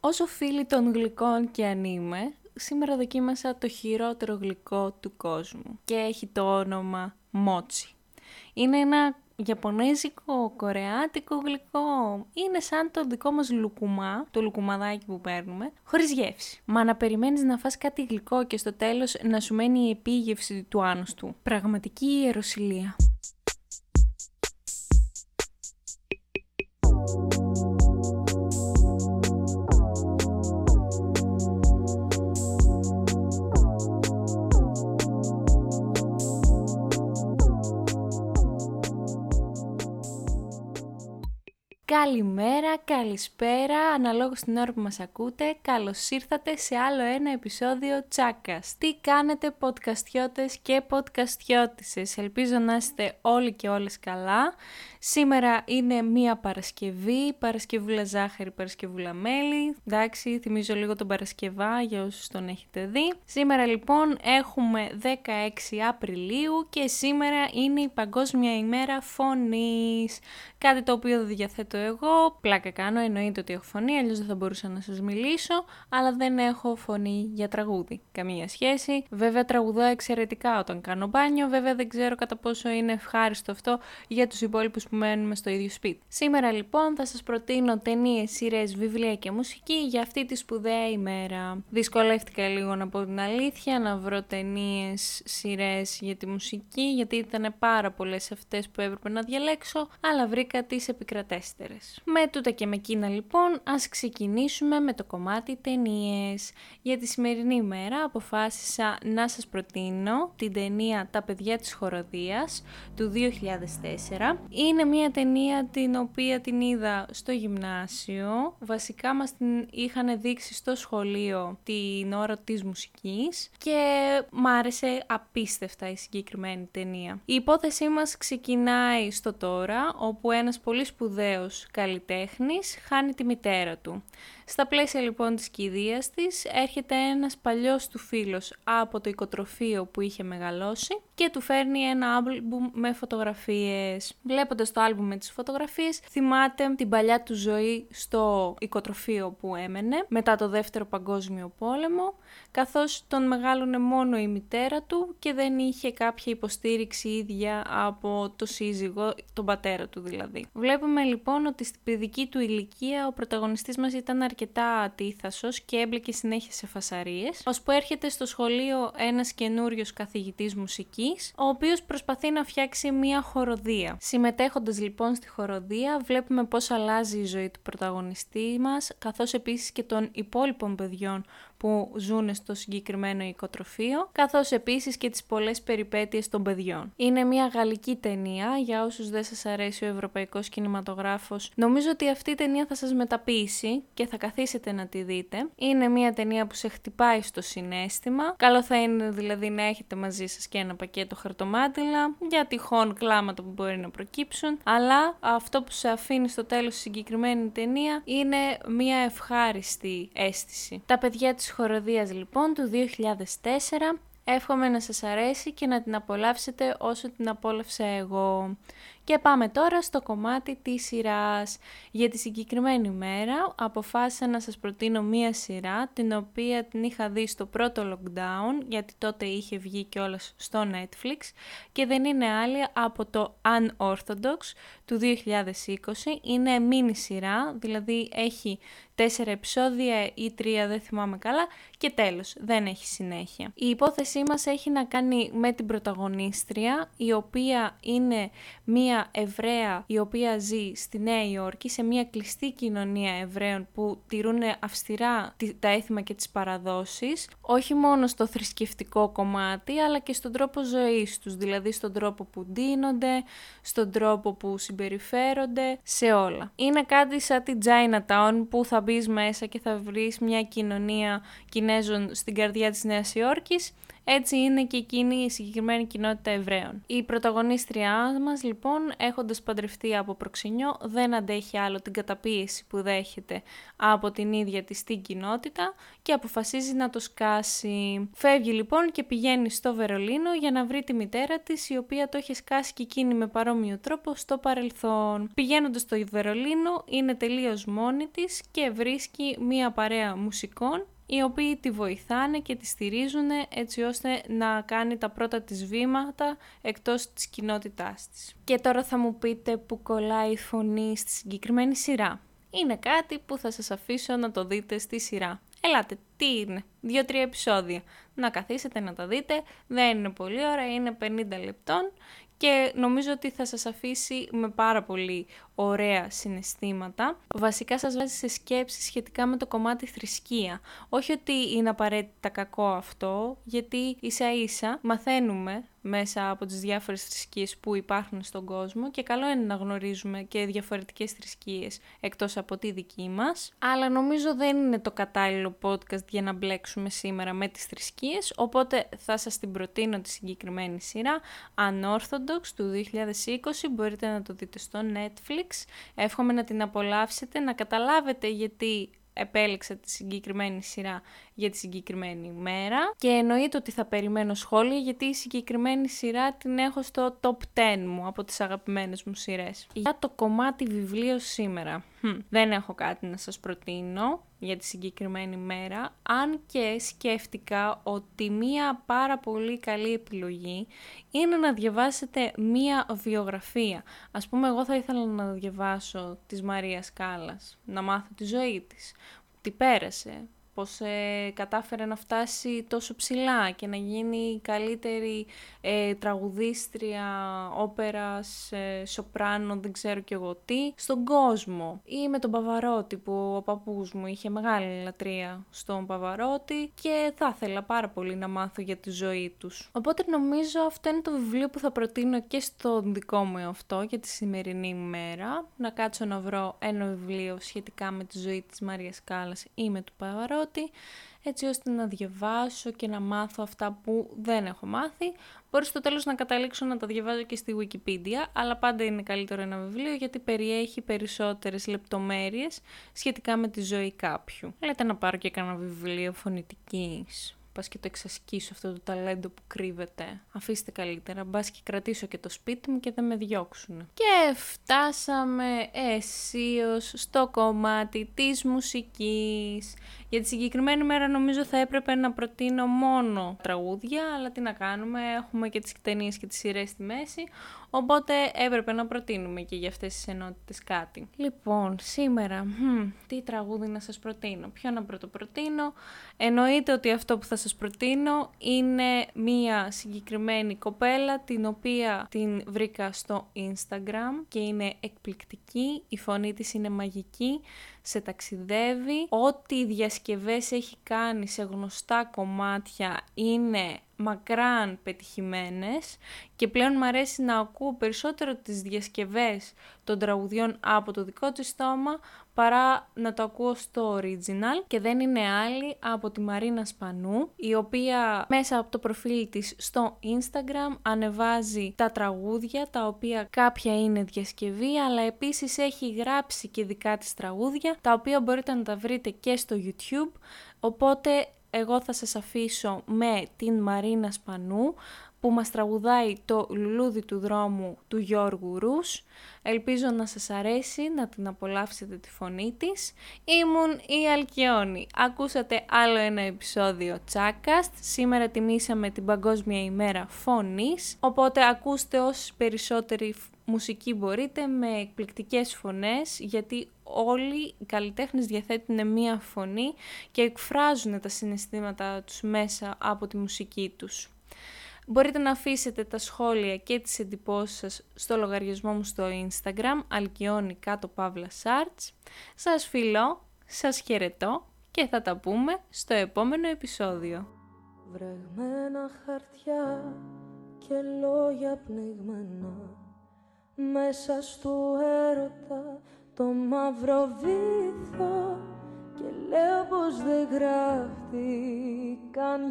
Όσο φίλοι των γλυκών και αν είμαι, σήμερα δοκίμασα το χειρότερο γλυκό του κόσμου και έχει το όνομα μότσι. Είναι ένα Ιαπωνέζικο, κορεάτικο γλυκό. Είναι σαν το δικό μας λουκουμά, το λουκουμαδάκι που παίρνουμε, χωρίς γεύση. Μα να περιμένεις να φας κάτι γλυκό και στο τέλος να σου μένει η επίγευση του άνωστου. Πραγματική ιεροσιλία. Καλημέρα, καλησπέρα, αναλόγως την ώρα που μας ακούτε, καλώς ήρθατε σε άλλο ένα επεισόδιο Τσάκας. Τι κάνετε podcastιώτες και podcastιώτησες, ελπίζω να είστε όλοι και όλες καλά. Σήμερα είναι μία Παρασκευή, Παρασκευούλα ζάχαρη, Παρασκευούλα μέλι. Εντάξει, θυμίζω λίγο τον Παρασκευά για όσους τον έχετε δει. Σήμερα λοιπόν έχουμε 16 Απριλίου και σήμερα είναι η Παγκόσμια ημέρα φωνής. Κάτι το οποίο δεν διαθέτω εγώ, πλάκα κάνω, εννοείται ότι έχω φωνή, αλλιώς δεν θα μπορούσα να σας μιλήσω, αλλά δεν έχω φωνή για τραγούδι. Καμία σχέση. Βέβαια τραγουδώ εξαιρετικά όταν κάνω μπάνιο, βέβαια δεν ξέρω κατά πόσο είναι ευχάριστο αυτό για τους υπόλοιπους που μένουμε στο ίδιο σπίτι. Σήμερα λοιπόν θα σας προτείνω ταινίες, σειρές, βιβλία και μουσική για αυτή τη σπουδαία ημέρα. Δυσκολεύτηκα λίγο να πω την αλήθεια, να βρω ταινίες, σειρές για τη μουσική, γιατί ήταν πάρα πολλές αυτές που έπρεπε να διαλέξω, αλλά βρήκα τις επικρατέστερες. Με τούτα και με εκείνα λοιπόν, ας ξεκινήσουμε με το κομμάτι ταινίες. Για τη σημερινή ημέρα αποφάσισα να σας προτείνω την ταινία «Τα παιδιά της χοροδίας» του 2004. Είναι μια ταινία την οποία την είδα στο γυμνάσιο. Βασικά μας την είχαν δείξει στο σχολείο την ώρα της μουσικής και μ' άρεσε απίστευτα η συγκεκριμένη ταινία. Η υπόθεσή μας ξεκινάει στο τώρα, όπου ένας πολύ σπουδαίος καλλιτέχνης χάνει τη μητέρα του. Στα πλαίσια λοιπόν της κηδείας της έρχεται ένας παλιός του φίλος από το οικοτροφείο που είχε μεγαλώσει και του φέρνει ένα άλμπουμ με φωτογραφίες. Βλέποντας το άλμπουμ με τις φωτογραφίες θυμάται την παλιά του ζωή στο οικοτροφείο που έμενε μετά το δεύτερο παγκόσμιο πόλεμο καθώς τον μεγάλωνε μόνο η μητέρα του και δεν είχε κάποια υποστήριξη ίδια από το σύζυγο, τον πατέρα του δηλαδή. Βλέπουμε λοιπόν ότι στην παιδική του ηλικία ο πρωταγωνιστής μας ήταν αρκετά ατίθασος και έμπλεκε συνέχεια σε φασαρίες, ώσπου έρχεται στο σχολείο ένας καινούριος καθηγητής μουσικής, ο οποίος προσπαθεί να φτιάξει μια χοροδία. Συμμετέχοντας λοιπόν στη χοροδία βλέπουμε πώς αλλάζει η ζωή του πρωταγωνιστή μας, καθώς επίσης και των υπόλοιπων παιδιών που ζουν στο συγκεκριμένο οικοτροφείο, καθώς επίσης και τις πολλές περιπέτειες των παιδιών. Είναι μια γαλλική ταινία, για όσους δεν σας αρέσει ο ευρωπαϊκός κινηματογράφος. Νομίζω ότι αυτή η ταινία θα σας μεταπίσει και θα καθίσετε να τη δείτε. Είναι μια ταινία που σε χτυπάει στο συνέστημα. Καλό θα είναι δηλαδή να έχετε μαζί σας και ένα πακέτο χαρτομάτιλα για τυχόν κλάματα που μπορεί να προκύψουν, αλλά αυτό που σε αφήνει στο τέλος στη συγκεκριμένη ταινία είναι μια ευχάριστη αίσθηση. Τα παιδιά της χοροδίας λοιπόν του 2004 Εύχομαι να σας αρέσει και να την απολαύσετε όσο την απόλαυσα εγώ. Και πάμε τώρα στο κομμάτι της σειράς. Για τη συγκεκριμένη μέρα αποφάσισα να σας προτείνω μία σειρά την οποία την είχα δει στο πρώτο lockdown γιατί τότε είχε βγει κιόλας στο Netflix και δεν είναι άλλη από το Unorthodox του 2020. Είναι μίνι σειρά, δηλαδή έχει τέσσερα επεισόδια ή τρία δεν θυμάμαι καλά και τέλος, δεν έχει συνέχεια. Η υπόθεσή μας έχει να κάνει με την πρωταγωνίστρια η οποία είναι μία Εβραία η οποία ζει στη Νέα Υόρκη σε μια κλειστή κοινωνία Εβραίων που τηρούν αυστηρά τα έθιμα και τις παραδόσεις όχι μόνο στο θρησκευτικό κομμάτι αλλά και στον τρόπο ζωής τους δηλαδή στον τρόπο που ντύνονται, στον τρόπο που συμπεριφέρονται, σε όλα. Είναι κάτι σαν την Chinatown που θα μπεις μέσα και θα βρεις μια κοινωνία Κινέζων στην καρδιά της Νέας Υόρκης έτσι είναι και εκείνη η συγκεκριμένη κοινότητα Εβραίων. Η πρωταγωνίστριά μας λοιπόν έχοντας παντρευτεί από προξενιό δεν αντέχει άλλο την καταπίεση που δέχεται από την ίδια της την κοινότητα και αποφασίζει να το σκάσει. Φεύγει λοιπόν και πηγαίνει στο Βερολίνο για να βρει τη μητέρα της η οποία το έχει σκάσει και εκείνη με παρόμοιο τρόπο στο παρελθόν. Πηγαίνοντας στο Βερολίνο είναι τελείως μόνη της και βρίσκει μία παρέα μουσικών οι οποίοι τη βοηθάνε και τη στηρίζουν έτσι ώστε να κάνει τα πρώτα της βήματα εκτός της κοινότητάς της. Και τώρα θα μου πείτε που κολλάει η φωνή στη συγκεκριμένη σειρά. Είναι κάτι που θα σας αφήσω να το δείτε στη σειρά. Ελάτε, τι είναι, δύο-τρία επεισόδια. Να καθίσετε να τα δείτε, δεν είναι πολύ ώρα, είναι 50 λεπτών και νομίζω ότι θα σας αφήσει με πάρα πολύ ωραία συναισθήματα. Βασικά σας βάζει σε σκέψεις σχετικά με το κομμάτι θρησκεία. Όχι ότι είναι απαραίτητα κακό αυτό, γιατί ίσα ίσα μαθαίνουμε μέσα από τις διάφορες θρησκείες που υπάρχουν στον κόσμο και καλό είναι να γνωρίζουμε και διαφορετικές θρησκείες εκτός από τη δική μας. Αλλά νομίζω δεν είναι το κατάλληλο podcast για να μπλέξουμε σήμερα με τις θρησκείες, οπότε θα σας την προτείνω τη συγκεκριμένη σειρά Unorthodox του 2020, μπορείτε να το δείτε στο Netflix Εύχομαι να την απολαύσετε, να καταλάβετε γιατί επέλεξα τη συγκεκριμένη σειρά για τη συγκεκριμένη μέρα και εννοείται ότι θα περιμένω σχόλια γιατί η συγκεκριμένη σειρά την έχω στο top 10 μου από τις αγαπημένες μου σειρές. Για το κομμάτι βιβλίο σήμερα. Δεν έχω κάτι να σας προτείνω για τη συγκεκριμένη μέρα, αν και σκέφτηκα ότι μία πάρα πολύ καλή επιλογή είναι να διαβάσετε μία βιογραφία. Ας πούμε, εγώ θα ήθελα να διαβάσω της Μαρίας Κάλλας, να μάθω τη ζωή της, τι πέρασε, πως ε, κατάφερε να φτάσει τόσο ψηλά και να γίνει η καλύτερη ε, τραγουδίστρια όπερας, ε, σοπράνο, δεν ξέρω κι εγώ τι, στον κόσμο. Ή με τον Παβαρότη που ο παππούς μου είχε μεγάλη λατρεία στον Παβαρότη και θα ήθελα πάρα πολύ να μάθω για τη ζωή τους. Οπότε νομίζω αυτό είναι το βιβλίο που θα προτείνω και στο δικό μου αυτό για τη σημερινή μέρα. Να κάτσω να βρω ένα βιβλίο σχετικά με τη ζωή της Μαρίας Κάλλας ή με του Παβαρότη έτσι ώστε να διαβάσω και να μάθω αυτά που δεν έχω μάθει. Μπορεί στο τέλος να καταλήξω να τα διαβάζω και στη Wikipedia, αλλά πάντα είναι καλύτερο ένα βιβλίο γιατί περιέχει περισσότερες λεπτομέρειες σχετικά με τη ζωή κάποιου. Λέτε να πάρω και κανένα βιβλίο φωνητικής πας και το εξασκήσω αυτό το ταλέντο που κρύβεται. Αφήστε καλύτερα, μπας και κρατήσω και το σπίτι μου και δεν με διώξουν. Και φτάσαμε αισίως στο κομμάτι της μουσικής. Για τη συγκεκριμένη μέρα νομίζω θα έπρεπε να προτείνω μόνο τραγούδια, αλλά τι να κάνουμε, έχουμε και τις ταινίες και τις σειρές στη μέση, οπότε έπρεπε να προτείνουμε και για αυτές τις ενότητες κάτι. Λοιπόν, σήμερα, τι τραγούδι να σας προτείνω, ποιο να πρωτοπροτείνω, εννοείται ότι αυτό που θα σας προτείνω είναι μία συγκεκριμένη κοπέλα, την οποία την βρήκα στο Instagram και είναι εκπληκτική, η φωνή της είναι μαγική, σε ταξιδεύει, ό,τι διασκευές έχει κάνει σε γνωστά κομμάτια είναι μακράν πετυχημένες και πλέον μου αρέσει να ακούω περισσότερο τις διασκευές των τραγουδιών από το δικό της στόμα παρά να το ακούω στο original και δεν είναι άλλη από τη Μαρίνα Σπανού η οποία μέσα από το προφίλ της στο Instagram ανεβάζει τα τραγούδια τα οποία κάποια είναι διασκευή αλλά επίσης έχει γράψει και δικά της τραγούδια τα οποία μπορείτε να τα βρείτε και στο YouTube. Οπότε εγώ θα σας αφήσω με την Μαρίνα Σπανού που μας τραγουδάει το «Λουλούδι του δρόμου» του Γιώργου Ρούς. Ελπίζω να σας αρέσει, να την απολαύσετε τη φωνή της. Ήμουν η Αλκιόνη. Ακούσατε άλλο ένα επεισόδιο Τσάκαστ. Σήμερα τιμήσαμε την Παγκόσμια ημέρα φωνής, οπότε ακούστε όσοι περισσότεροι μουσική μπορείτε με εκπληκτικές φωνές γιατί όλοι οι καλλιτέχνες διαθέτουν μία φωνή και εκφράζουν τα συναισθήματα τους μέσα από τη μουσική τους. Μπορείτε να αφήσετε τα σχόλια και τις εντυπώσεις σας στο λογαριασμό μου στο Instagram αλκιόνι κάτω παύλα σάρτς. Σας φιλώ, σας χαιρετώ και θα τα πούμε στο επόμενο επεισόδιο. Βρεγμένα χαρτιά και λόγια πνιγμένα μέσα στο έρωτα το μαύρο βήθο και και λέω πως δεν γράφτηκαν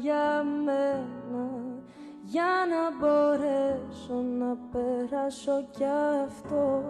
για μένα για να μπορέσω να περάσω κι αυτό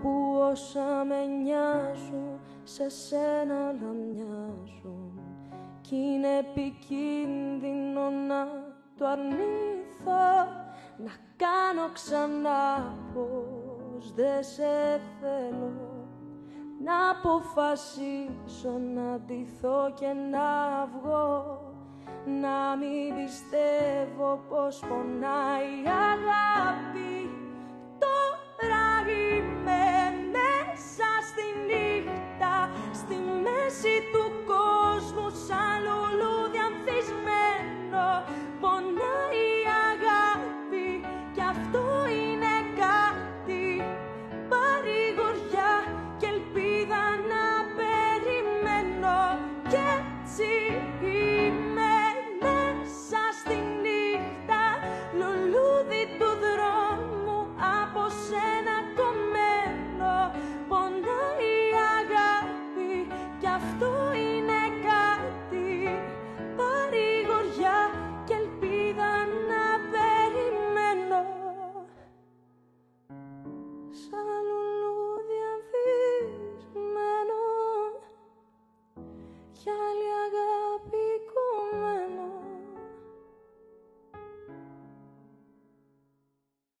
που όσα με νοιάζουν σε σένα όλα μοιάζουν. Κι είναι επικίνδυνο να το αρνηθώ να κάνω ξανά πως δεν σε θέλω. Να αποφασίσω να ντυθώ και να βγω. Να μην πιστεύω πως πονάει η αγάπη